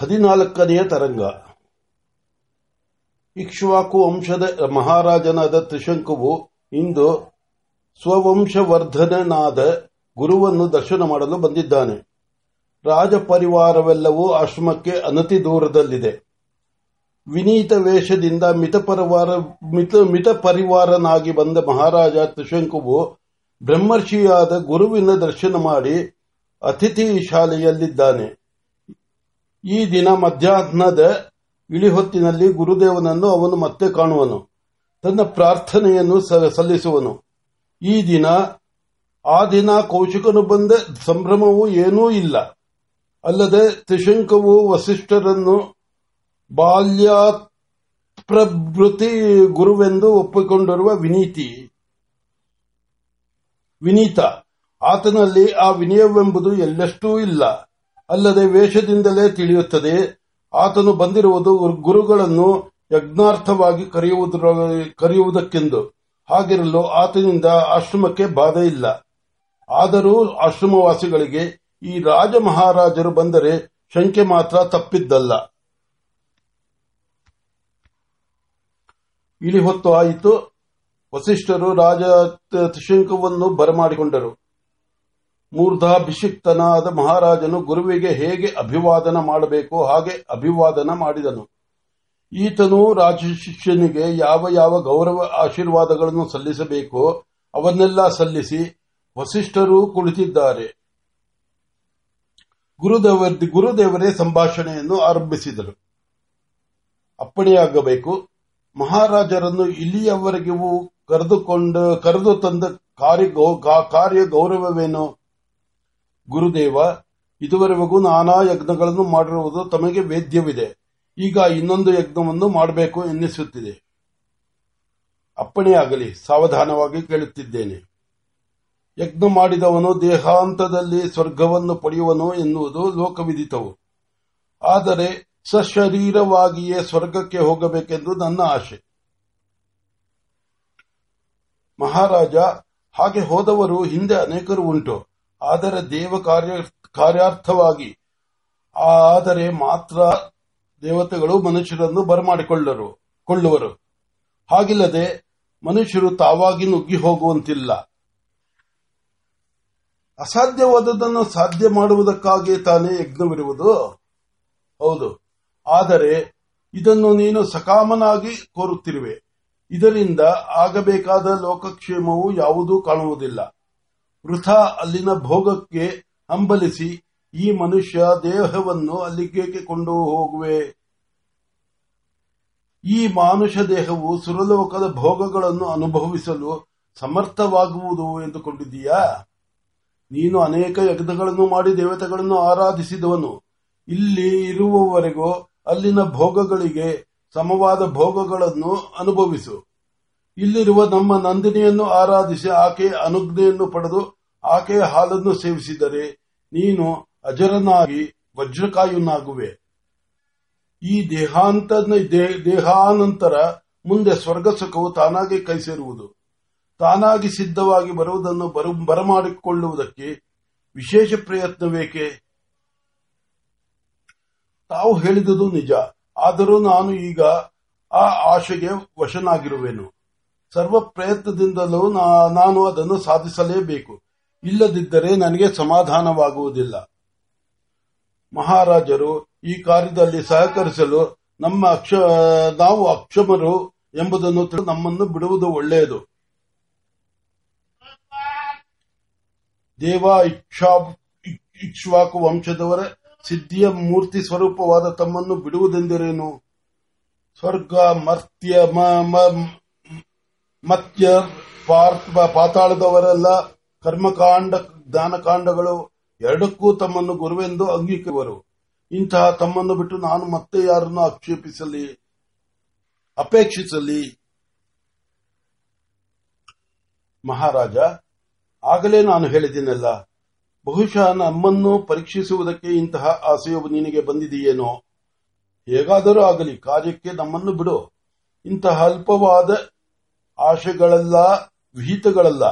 ಹದಿನಾಲ್ಕನೆಯ ತರಂಗ. ಇಕ್ಷ್ವಾಕು ವಂಶದ ಮಹಾರಾಜನಾದ ತ್ರಿಶಂಕುವು ಇಂದು ಸ್ವವಂಶವರ್ಧನನಾದ ಗುರುವನ್ನು ದರ್ಶನ ಮಾಡಲು ಬಂದಿದ್ದಾನೆ. ರಾಜಪರಿವಾರವೆಲ್ಲವೂ ಆಶ್ರಮಕ್ಕೆ ಅನತಿ ದೂರದಲ್ಲಿದೆ. ವಿನೀತ ವೇಷದಿಂದ ಮಿತ ಪರಿವಾರನಾಗಿ ಬಂದ ಮಹಾರಾಜ ತ್ರಿಶಂಕುವು ಬ್ರಹ್ಮರ್ಷಿಯಾದ ಗುರುವಿನ ದರ್ಶನ ಮಾಡಿ ಅತಿಥಿ ಶಾಲೆಯಲ್ಲಿದ್ದಾನೆ. ಈ ದಿನ ಮಧ್ಯಾಹ್ನದ ಇಳಿಹೊತ್ತಿನಲ್ಲಿ ಗುರುದೇವನನ್ನು ಅವನು ಮತ್ತೆ ಕಾಣುವನು. ತನ್ನ ಪ್ರಾರ್ಥನೆಯನ್ನು ಸಲ್ಲಿಸುವನು. ಈ ದಿನ, ಆ ದಿನ ಕೌಶಿಕನು ಬಂದ ಸಂಭ್ರಮವೂ ಏನೂ ಇಲ್ಲ. ಅಲ್ಲದೆ ತ್ರಿಶಂಕವು ವಸಿಷ್ಠರನ್ನು ಬಾಲ್ಯಾಪ್ರಭೃತಿ ಗುರುವೆಂದು ಒಪ್ಪಿಕೊಂಡಿರುವ ವಿನೀತಿ, ವಿನೀತ. ಆತನಲ್ಲಿ ಆ ವಿನಯವೆಂಬುದು ಎಲ್ಲಷ್ಟೂ ಇಲ್ಲ. ಅಲ್ಲದೆ ವೇಷದಿಂದಲೇ ತಿಳಿಯುತ್ತದೆ. ಆತನು ಬಂದಿರುವುದು ಗುರುಗಳನ್ನು ಯಜ್ಞಾರ್ಥವಾಗಿ ಕರೆಯುವುದಕ್ಕೆಂದು. ಹಾಗಿರಲು ಆತನಿಂದ ಆಶ್ರಮಕ್ಕೆ ಬಾಧೆ ಇಲ್ಲ. ಆದರೂ ಆಶ್ರಮವಾಸಿಗಳಿಗೆ ಈ ರಾಜ ಮಹಾರಾಜರು ಬಂದರೆ ಶಂಕೆ ಮಾತ್ರ ತಪ್ಪಿದ್ದಲ್ಲ. ಇಳಿ ಹೊತ್ತು ಆಯಿತು. ವಸಿಷ್ಠರು ರಾಜ ತ್ರಿಶಂಕುವನ್ನು ಬರಮಾಡಿಕೊಂಡರು. ಮೂರ್ಧಾಭಿಷಿಕ್ತನಾದ ಮಹಾರಾಜನು ಗುರುವಿಗೆ ಹೇಗೆ ಅಭಿವಾದನ ಮಾಡಬೇಕು ಹಾಗೆ ಅಭಿವಾದನ ಮಾಡಿದನು. ಈತನು ರಾಜಶಿಷ್ಯನಿಗೆ ಯಾವ ಯಾವ ಗೌರವ ಆಶೀರ್ವಾದಗಳನ್ನು ಸಲ್ಲಿಸಬೇಕೋ ಅವನ್ನೆಲ್ಲ ಸಲ್ಲಿಸಿ ವಸಿಷ್ಠರು ಕುಳಿತಿದ್ದಾರೆ. ಗುರುದೇವ ಗುರುದೇವರೇ ಸಂಭಾಷಣೆಯನ್ನು ಆರಂಭಿಸಿದರು. ಅಪ್ಪಣೆಯಾಗಬೇಕು. ಮಹಾರಾಜರನ್ನು ಇಲ್ಲಿಯವರೆಗೂ ಕರೆದುಕೊಂಡು ಕರೆದು ತಂದ ಕಾರ್ಯ ಗೌರವವೇನು? ಗುರುದೇವ ಇದುವರೆಗೂ ನಾನಾ ಯಜ್ಞಗಳನ್ನು ಮಾಡಿರುವುದು ತಮಗೆ ವೇದ್ಯವಿದೆ. ಈಗ ಇನ್ನೊಂದು ಯಜ್ಞವನ್ನು ಮಾಡಬೇಕು ಎನ್ನಿಸುತ್ತಿದೆ. ಅಪ್ಪಣೆಯಾಗಲಿ, ಸಾವಧಾನವಾಗಿ ಕೇಳುತ್ತಿದ್ದೇನೆ. ಯಜ್ಞ ಮಾಡಿದವನು ದೇಹಾಂತದಲ್ಲಿ ಸ್ವರ್ಗವನ್ನು ಪಡೆಯುವನು ಎನ್ನುವುದು ಲೋಕವಿದಿತವು. ಆದರೆ ಸಶರೀರವಾಗಿಯೇ ಸ್ವರ್ಗಕ್ಕೆ ಹೋಗಬೇಕೆಂದು ನನ್ನ ಆಶೆ. ಮಹಾರಾಜ, ಹಾಗೆ ಹೋದವರು ಹಿಂದೆ ಅನೇಕರು ಉಂಟು. ಆದರೆ ದೇವ ಕಾರ್ಯ ಕಾರ್ಯಾರ್ಥವಾಗಿ, ಆದರೆ ಮಾತ್ರ ದೇವತೆಗಳು ಮನುಷ್ಯರನ್ನು ಬರಮಾಡಿಕೊಳ್ಳರು, ಕೊಳ್ಳುವರು. ಹಾಗಿಲ್ಲದೆ ಮನುಷ್ಯರು ತಾವಾಗಿ ನುಗ್ಗಿ ಹೋಗುವಂತಿಲ್ಲ. ಅಸಾಧ್ಯವಾದದನ್ನು ಸಾಧ್ಯ ಮಾಡುವುದಕ್ಕಾಗಿ ತಾನೇ ಯಜ್ಞವಿರುವುದು? ಹೌದು. ಆದರೆ ಇದನ್ನು ನೀನು ಸಕಾಮನಾಗಿ ಕೋರುತ್ತಿರುವೆ. ಇದರಿಂದ ಆಗಬೇಕಾದ ಲೋಕಕ್ಷೇಮವು ಯಾವುದೂ ಕಾಣುವುದಿಲ್ಲ. ವೃಥಾ ಅಲ್ಲಿನ ಭೋಗಕ್ಕೆ ಹಂಬಲಿಸಿ ಈ ಮನುಷ್ಯ ದೇಹವನ್ನು ಅಲ್ಲಿಗೇಕೆ ಕೊಂಡು ಹೋಗುವೆ? ಈ ಮಾನುಷ ದೇಹವು ಸುರಲೋಕದ ಭೋಗಗಳನ್ನು ಅನುಭವಿಸಲು ಸಮರ್ಥವಾಗುವುದು ಎಂದುಕೊಂಡಿದ್ದೀಯಾ? ನೀನು ಅನೇಕ ಯಜ್ಞಗಳನ್ನು ಮಾಡಿ ದೇವತೆಗಳನ್ನು ಆರಾಧಿಸಿದವನು. ಇಲ್ಲಿ ಇರುವವರೆಗೂ ಅಲ್ಲಿನ ಭೋಗಗಳಿಗೆ ಸಮವಾದ ಭೋಗಗಳನ್ನು ಅನುಭವಿಸು. ಇಲ್ಲಿರುವ ನಮ್ಮ ನಂದಿನಿಯನ್ನು ಆರಾಧಿಸಿ ಆಕೆಯ ಅನುಜ್ಞೆಯನ್ನು ಪಡೆದು ಆಕೆಯ ಹಾಲನ್ನು ಸೇವಿಸಿದರೆ ನೀನು ಅಜರನಾಗಿ ವಜ್ರಕಾಯುನಾಗುವೆ. ಈ ದೇಹಾಂತ ದೇಹಾನಂತರ ಮುಂದೆ ಸ್ವರ್ಗ ಸುಖವು ತಾನಾಗಿ ಕೈ ಸೇರುವುದು ತಾನಾಗಿ ಸಿದ್ಧವಾಗಿ ಬರುವುದನ್ನು ಬರು, ಬರಮಾಡಿಕೊಳ್ಳುವುದಕ್ಕೆ ವಿಶೇಷ ಪ್ರಯತ್ನವೇಕೆ? ತಾವು ಹೇಳಿದುದು ನಿಜ. ಆದರೂ ನಾನು ಈಗ ಆ ಆಶೆಗೆ ವಶನಾಗಿರುವೆನು. ಸರ್ವ ಪ್ರಯತ್ನದಿಂದಲೂ ನಾನು ಅದನ್ನು ಸಾಧಿಸಲೇಬೇಕು. ಇಲ್ಲದಿದ್ದರೆ ನನಗೆ ಸಮಾಧಾನವಾಗುವುದಿಲ್ಲ. ಮಹಾರಾಜರು ಈ ಕಾರ್ಯದಲ್ಲಿ ಸಹಕರಿಸಲು ನಮ್ಮ ಅಕ್ಷ, ನಾವು ಅಕ್ಷಮರು ಎಂಬುದನ್ನು ನಮ್ಮನ್ನು ಬಿಡುವುದು ಒಳ್ಳೆಯದು. ದೇವ ಇಕ್ಷಾ, ಇಕ್ಷ್ವಾಕು ವಂಶದವರ, ಸಿದ್ಧಿಯ ಮೂರ್ತಿ ಸ್ವರೂಪವಾದ ತಮ್ಮನ್ನು ಬಿಡುವುದೆಂದರೇನು? ಸ್ವರ್ಗ, ಮರ್ತ್ಯ ಮತ್ಯ ಪಾರ್ಥ ಪಾತಾಳದವರೆಲ್ಲ ಕರ್ಮಕಾಂಡ, ಜ್ಞಾನಕಾಂಡಗಳು ಎರಡಕ್ಕೂ ತಮ್ಮನ್ನು ಗುರುವೆಂದು ಅಂಗೀಕರಿಸುವರು. ಇಂತಹ ತಮ್ಮನ್ನು ಬಿಟ್ಟು ನಾನು ಮತ್ತೆ ಯಾರನ್ನು ಆಕ್ಷೇಪಿಸಲಿ, ಅಪೇಕ್ಷಿಸಲಿ. ಮಹಾರಾಜ, ಆಗಲೇ ನಾನು ಹೇಳಿದ್ದೀನಲ್ಲ, ಬಹುಶಃ ನಮ್ಮನ್ನು ಪರೀಕ್ಷಿಸುವುದಕ್ಕೆ ಇಂತಹ ಆಸೆಯು ನಿನಗೆ ಬಂದಿದೆಯೇನೋ? ಹೇಗಾದರೂ ಆಗಲಿ, ಕಾರ್ಯಕ್ಕೆ ನಮ್ಮನ್ನು ಬಿಡು. ಇಂತಹ ಅಲ್ಪವಾದ ಆಶೆಗಳೆಲ್ಲ, ವಿಹಿತಗಳಲ್ಲ,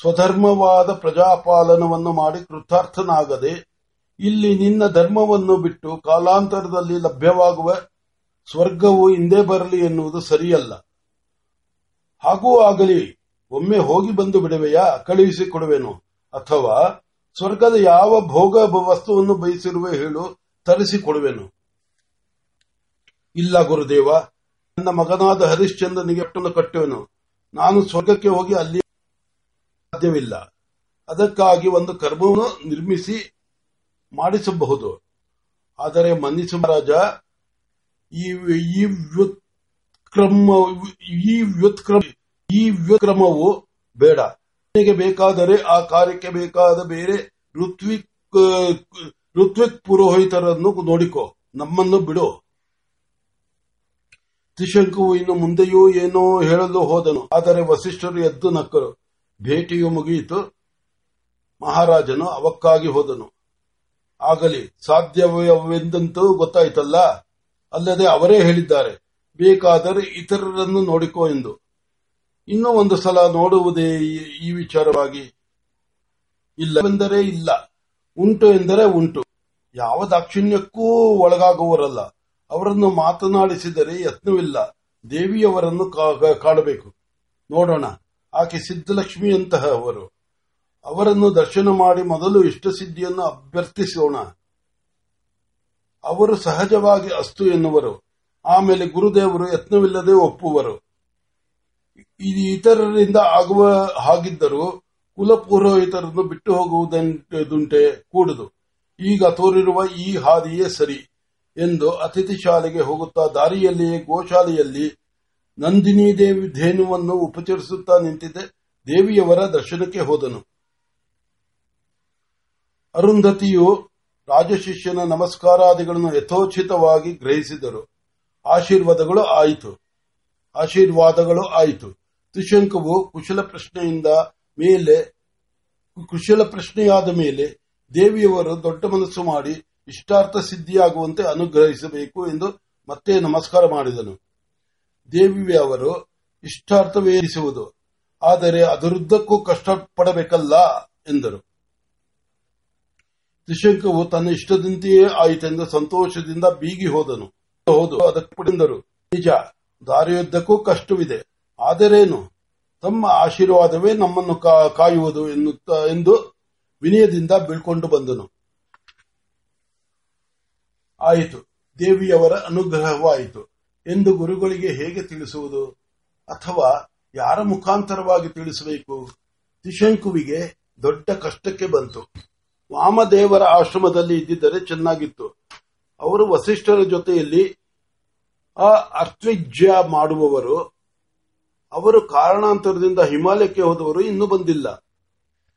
ಸ್ವಧರ್ಮವಾದ ಪ್ರಜಾಪಾಲನವನ್ನು ಮಾಡಿ ಕೃತಾರ್ಥನಾಗದೆ, ಇಲ್ಲಿ ನಿನ್ನ ಧರ್ಮವನ್ನು ಬಿಟ್ಟು ಕಾಲಾಂತರದಲ್ಲಿ ಲಭ್ಯವಾಗುವ ಸ್ವರ್ಗವು ಹಿಂದೆ ಬರಲಿ ಎನ್ನುವುದು ಸರಿಯಲ್ಲ. ಹಾಗೂ ಆಗಲಿ, ಒಮ್ಮೆ ಹೋಗಿ ಬಂದು ಬಿಡುವೆಯಾ? ಕಳುಹಿಸಿ ಕೊಡುವೆನು ಅಥವಾ ಸ್ವರ್ಗದ ಯಾವ ಭೋಗ ವಸ್ತುವನ್ನು ಬಯಸಿರುವೆ ಹೇಳು, ತರಿಸಿಕೊಡುವೆನು. ಇಲ್ಲ ಗುರುದೇವ ನನ್ನ ಮಗನಾದ ಹರಿಶ್ಚಂದ್ರನಿಗೆ ಪಟ್ಟಣ ಕಟ್ಟುವೆನು. ನಾನು ಸ್ವರ್ಗಕ್ಕೆ ಹೋಗಿ ಅಲ್ಲಿ ಸಾಧ್ಯವಿಲ್ಲ. ಅದಕ್ಕಾಗಿ ಒಂದು ಕರ್ಮವನ್ನು ನಿರ್ಮಿಸಿ ಮಾಡಿಸಬಹುದು. ಆದರೆ ಮನ್ನಿಸು ಮಹಾರಾಜ, ಈ ಈ ವ್ಯುತ್ಕ್ರಮ ಈ ವ್ಯುತ್ಕ್ರಮ, ಈ ವ್ಯುತ್ಕ್ರಮವು ಬೇಡ. ಬೇಕಾದರೆ ಆ ಕಾರ್ಯಕ್ಕೆ ಬೇಕಾದ ಬೇರೆ ಋತ್ವಿಕ್ ಋತ್ವಿಕ್ ಪುರೋಹಿತರನ್ನು ನೋಡಿಕೊ. ನಮ್ಮನ್ನು ಬಿಡು. ತ್ರಿಶಂಕುವು ಇನ್ನು ಮುಂದೆಯೂ ಏನೋ ಹೇಳಲು ಹೋದನು. ಆದರೆ ವಸಿಷ್ಠರು ಎದ್ದು ನಕ್ಕರು. ಭೇಟಿಯು ಮುಗಿಯಿತು. ಮಹಾರಾಜನು ಅವಕ್ಕಾಗಿ ಹೋದನು. ಆಗಲಿ ಸಾಧ್ಯವೆಂದಂತೂ ಗೊತ್ತಾಯ್ತಲ್ಲ? ಅಲ್ಲದೆ ಅವರೇ ಹೇಳಿದ್ದಾರೆ, ಬೇಕಾದರೆ ಇತರರನ್ನು ನೋಡಿಕೋ ಎಂದು. ಇನ್ನೂ ಒಂದು ಸಲ ನೋಡುವುದೇ ಈ- ಈ ವಿಚಾರವಾಗಿ? ಇಲ್ಲವೆಂದರೆ ಇಲ್ಲ. ಉಂಟು ಎಂದರೆ ಉಂಟು. ಯಾವ ದಾಕ್ಷಿಣ್ಯಕ್ಕೂ ಒಳಗಾಗುವರಲ್ಲ ಅವರನ್ನು ಮಾತನಾಡಿಸಿದರೆ ಯತ್ನವಿಲ್ಲ. ದೇವಿಯವರನ್ನು ಕಾಣಬೇಕು ನೋಡೋಣ. ಆಕೆ ಸಿದ್ಧಲಕ್ಷ್ಮಿಯಂತಹ ಅವರು. ಅವರನ್ನು ದರ್ಶನ ಮಾಡಿ ಮೊದಲು ಇಷ್ಟಸಿದ್ಧಿಯನ್ನು ಅಭ್ಯರ್ಥಿಸೋಣ. ಅವರು ಸಹಜವಾಗಿ ಅಸ್ತು ಎನ್ನುವರು. ಆಮೇಲೆ ಗುರುದೇವರು ಯತ್ನವಿಲ್ಲದೆ ಒಪ್ಪುವರು. ಇತರರಿಂದ ಆಗುವ ಹಾಗಿದ್ದರೂ ಕುಲಪುರೋಹಿತರನ್ನು ಬಿಟ್ಟು ಹೋಗುವುದುಂಟೆ ಕೂಡುದು. ಈಗ ತೋರಿರುವ ಈ ಹಾದಿಯೇ ಸರಿ. ಎಂದು ಅತಿಥಿ ಶಾಲೆಗೆ ಹೋಗುತ್ತಾ ದಾರಿಯಲ್ಲಿಯೇ ಗೋಶಾಲೆಯಲ್ಲಿ ನಂದಿನಿ ದೇವಿ ಧೇನುವನ್ನು ಉಪಚರಿಸುತ್ತಾ ನಿಂತಿದ್ದ. ದೇವಿಯವರ ದರ್ಶನಕ್ಕೆ ಹೋದನು. ಅರುಂಧತಿಯು ರಾಜಶಿಷ್ಯನ ನಮಸ್ಕಾರಾದಿಗಳನ್ನು ಯಥೋಚಿತವಾಗಿ ಗ್ರಹಿಸಿದರು. ಆಶೀರ್ವಾದಗಳು ಆಯಿತು. ಆಶೀರ್ವಾದಗಳು ಆಯಿತು. ತ್ರಿಶಂಕವು ಕುಶಲ ಪ್ರಶ್ನೆಯಿಂದ ಮೇಲೆ, ಕುಶಲ ಪ್ರಶ್ನೆಯಾದ ಮೇಲೆ ದೇವಿಯವರು ದೊಡ್ಡ ಮನಸ್ಸು ಮಾಡಿ ಇಷ್ಟಾರ್ಥ ಸಿದ್ಧಿಯಾಗುವಂತೆ ಅನುಗ್ರಹಿಸಬೇಕು ಎಂದು ಮತ್ತೆ ನಮಸ್ಕಾರ ಮಾಡಿದನು. ದೇವಿ ಅವರು ಇಷ್ಟಾರ್ಥವೇರಿಸುವುದು, ಆದರೆ ಅದರುದ್ದಕ್ಕೂ ಕಷ್ಟಪಡಬೇಕಲ್ಲ ಎಂದರು. ತ್ರಿಶಂಕವು ತನ್ನ ಇಷ್ಟದಂತೆಯೇ ಆಯಿತೆಂದು ಸಂತೋಷದಿಂದ ಬೀಗಿ ಹೋದನು. ಹೌದು, ಅದಕ್ಕೆ ಪಡೆದರು ನಿಜ, ದಾರಿಯುದ್ದಕ್ಕೂ ಕಷ್ಟವಿದೆ, ಆದರೇನು? ತಮ್ಮ ಆಶೀರ್ವಾದವೇ ನಮ್ಮನ್ನು ಕಾಯುವುದು ಎಂದು ವಿನಯದಿಂದ ಬೀಳ್ಕೊಂಡು ಬಂದನು. ಆಯಿತು. ದೇವಿಯವರ ಅನುಗ್ರಹವಾಯಿತು. ಎಂದು ಗುರುಗಳಿಗೆ ಹೇಗೆ ತಿಳಿಸುವುದು? ಅಥವಾ ಯಾರ ಮುಖಾಂತರವಾಗಿ ತಿಳಿಸಬೇಕು? ತ್ರಿಶಂಕುವಿಗೆ ದೊಡ್ಡ ಕಷ್ಟಕ್ಕೆ ಬಂತು. ವಾಮದೇವರ ಆಶ್ರಮದಲ್ಲಿ ಇದ್ದಿದ್ದರೆ ಚೆನ್ನಾಗಿತ್ತು. ಅವರು ವಸಿಷ್ಠರ ಜೊತೆಯಲ್ಲಿ ಆ ಅರ್ಥವಿಜ್ಯ ಮಾಡುವವರು. ಅವರು ಕಾರಣಾಂತರದಿಂದ ಹಿಮಾಲಯಕ್ಕೆ ಹೋದವರು ಇನ್ನೂ ಬಂದಿಲ್ಲ.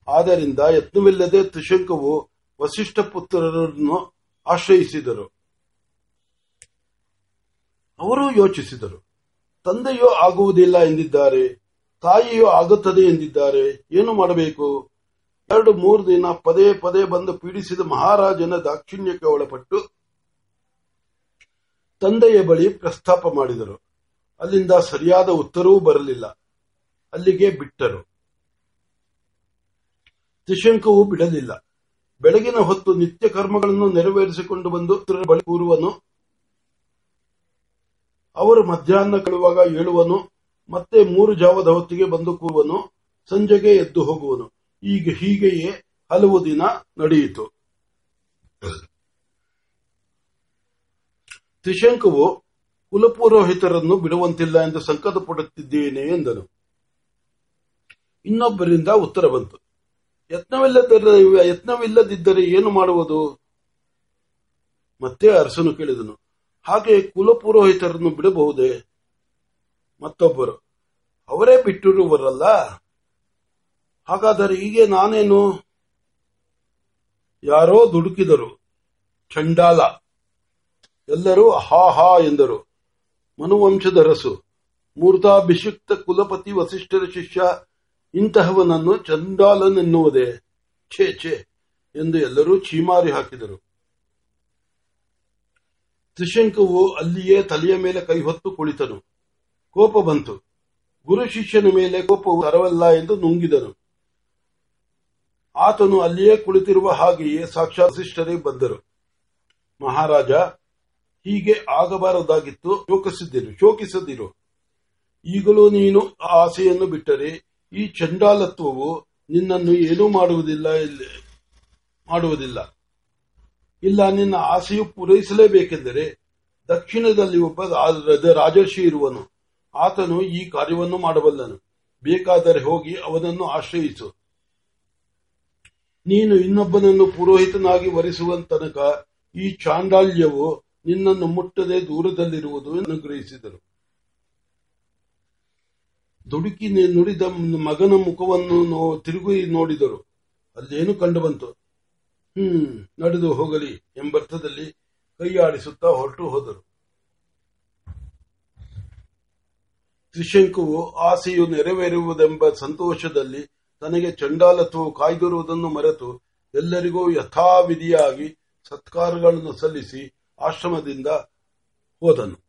ಆದ್ದರಿಂದ ಯತ್ನವಿಲ್ಲದೆ ತ್ರಿಶಂಕವು ವಸಿಷ್ಠ ಪುತ್ರರನ್ನು ಆಶ್ರಯಿಸಿದರು. ಅವರು ಯೋಚಿಸಿದರು. ತಂದೆಯೋ ಆಗುವುದಿಲ್ಲ ಎಂದಿದ್ದಾರೆ, ತಾಯಿಯೋ ಆಗುತ್ತದೆ ಎಂದಿದ್ದಾರೆ, ಏನು ಮಾಡಬೇಕು? ಎರಡು ಮೂರು ದಿನ ಪದೇ ಪದೇ ಬಂದು ಪೀಡಿಸಿದ ಮಹಾರಾಜನ ದಾಕ್ಷಿಣ್ಯಕ್ಕೆ ಒಳಪಟ್ಟು ತಂದೆಯ ಬಳಿ ಪ್ರಸ್ತಾಪ ಮಾಡಿದರು. ಅಲ್ಲಿಂದ ಸರಿಯಾದ ಉತ್ತರವೂ ಬರಲಿಲ್ಲ. ಅಲ್ಲಿಗೆ ಬಿಟ್ಟರು. ತ್ರಿಶಂಕವೂ ಬಿಡಲಿಲ್ಲ. ಬೆಳಗಿನ ಹೊತ್ತು ನಿತ್ಯ ಕರ್ಮಗಳನ್ನು ನೆರವೇರಿಸಿಕೊಂಡು ಬಂದು ಕೂರುವನು ಅವರು ಮಧ್ಯಾಹ್ನ ಕಳುವಾಗ ಏಳುವನು, ಮತ್ತೆ ಮೂರು ಜಾವದ ಹೊತ್ತಿಗೆ ಬಂದು ಕೂರುವನು ಸಂಜೆಗೆ ಎದ್ದು ಹೋಗುವನು. ಈಗ ಹೀಗೆಯೇ ಹಲವು ದಿನ ನಡೆಯಿತು. ತ್ರಿಶಂಕವು ಕುಲಪುರೋಹಿತರನ್ನು ಬಿಡುವಂತಿಲ್ಲ ಎಂದು ಸಂಕಟ ಪಡುತ್ತಿದ್ದೇನೆ ಎಂದನು. ಇನ್ನೊಬ್ಬರಿಂದ ಉತ್ತರ ಬಂತು. ಯತ್ನವಿಲ್ಲದಿದ್ದರೆ ಏನು ಮಾಡುವುದು? ಮತ್ತೆ ಅರಸನು ಕೇಳಿದನು. ಹಾಗೆ ಕುಲಪುರೋಹಿತರನ್ನು ಬಿಡಬಹುದೇ? ಮತ್ತೊಬ್ಬರು, ಅವರೇ ಬಿಟ್ಟಿರುವರಲ್ಲ? ಹಾಗಾದರೆ ಹೀಗೆ ನಾನೇನು? ಯಾರೋ ದುಡುಕಿದರು, ಚಂಡಾಲ. ಎಲ್ಲರೂ ಹಾ ಹಾ ಎಂದರು. ಮನುವಂಶದ ರಸು ಮೂರ್ತಾಭಿಷಿಕ್ತ ಕುಲಪತಿ ವಸಿಷ್ಠರ ಶಿಷ್ಯ, ಇಂತಹವನನ್ನು ಚಂಡಾಲನೆನ್ನುವುದೇ? ಛೇ ಛೇ ಎಂದು ಎಲ್ಲರೂ ಚೀಮಾರಿ ಹಾಕಿದರು. ತ್ರಿಶಂಕವು ಅಲ್ಲಿಯೇ ತಲೆಯ ಮೇಲೆ ಕೈ ಹೊತ್ತು ಕುಳಿತನು. ಕೋಪ ಬಂತು. ಗುರು ಶಿಷ್ಯನ ಮೇಲೆ ಕೋಪವು ತರವಲ್ಲ ಎಂದು ನುಂಗಿದನು. ಆತನು ಅಲ್ಲಿಯೇ ಕುಳಿತಿರುವ ಹಾಗೆಯೇ ಸಾಕ್ಷಾತ್ ಶಿಷ್ಟರೇ ಬಂದರು. ಮಹಾರಾಜ, ಹೀಗೆ ಆಗಬಾರದಾಗಿತ್ತು, ಶೋಕಿಸಿದ್ದಿರು, ಶೋಕಿಸದಿರು. ಈಗಲೂ ನೀನು ಆಸೆಯನ್ನು ಬಿಟ್ಟರೆ ಈ ಚಂಡಾಲತ್ವವು ನಿನ್ನನ್ನು ಏನೂ ಮಾಡುವುದಿಲ್ಲ ಮಾಡುವುದಿಲ್ಲ. ಇಲ್ಲ, ನಿನ್ನ ಆಸೆಯು ಪೂರೈಸಲೇಬೇಕೆಂದರೆ ದಕ್ಷಿಣದಲ್ಲಿ ಒಬ್ಬ ರಾಜರ್ಷಿ ಇರುವನು. ಆತನು ಈ ಕಾರ್ಯವನ್ನು ಮಾಡಬಲ್ಲನು. ಬೇಕಾದರೆ ಹೋಗಿ ಅವನನ್ನು ಆಶ್ರಯಿಸು. ನೀನು ಇನ್ನೊಬ್ಬನನ್ನು ಪುರೋಹಿತನಾಗಿ ವರಿಸುವ ತನಕ ಈ ಚಾಂಡಾಲ್ಯವು ನಿನ್ನನ್ನು ಮುಟ್ಟದೆ ದೂರದಲ್ಲಿರುವುದು ಅನುಗ್ರಹಿಸಿದರು ದುಡುಕಿ ನುಡಿದ ಮಗನ ಮುಖವನ್ನು ತಿರುಗಿ ನೋಡಿದರು. ಅಲ್ಲೇನು ಕಂಡುಬಂತು ನಡೆದು ಹೋಗಲಿ ಎಂಬರ್ಥದಲ್ಲಿ ಕೈಯಾಡಿಸುತ್ತಾ ಹೊರಟು ಹೋದರು. ತ್ರಿಶಂಕುವು ಆಸೆಯು ನೆರವೇರುವುದೆಂಬ ಸಂತೋಷದಲ್ಲಿ ತನಗೆ ಚಂಡಾಲತ್ವ ಕಾಯ್ದಿರುವುದನ್ನು ಮರೆತು ಎಲ್ಲರಿಗೂ ಯಥಾವಿಧಿಯಾಗಿ ಸತ್ಕಾರಗಳನ್ನು ಸಲ್ಲಿಸಿ ಆಶ್ರಮದಿಂದ ಹೋದನು.